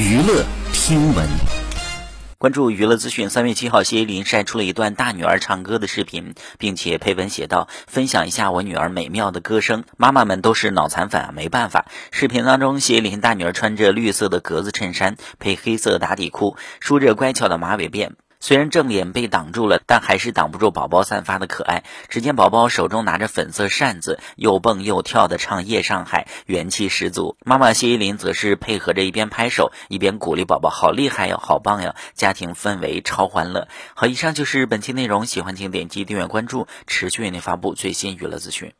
娱乐听闻，关注娱乐资讯。三月七号，谢依霖晒出了一段大女儿唱歌的视频，并且配文写道：“分享一下我女儿美妙的歌声。”妈妈们都是脑残粉啊，没办法。视频当中，谢依霖大女儿穿着绿色的格子衬衫，配黑色打底裤，梳着乖巧的马尾辫。虽然正脸被挡住了，但还是挡不住宝宝散发的可爱。只见宝宝手中拿着粉色扇子，又蹦又跳的唱《夜上海》，元气十足。妈妈谢依霖则是配合着一边拍手，一边鼓励宝宝：“好厉害哟，好棒哟！”家庭氛围超欢乐。好，以上就是本期内容，喜欢请点击订阅关注，持续为您发布最新娱乐资讯。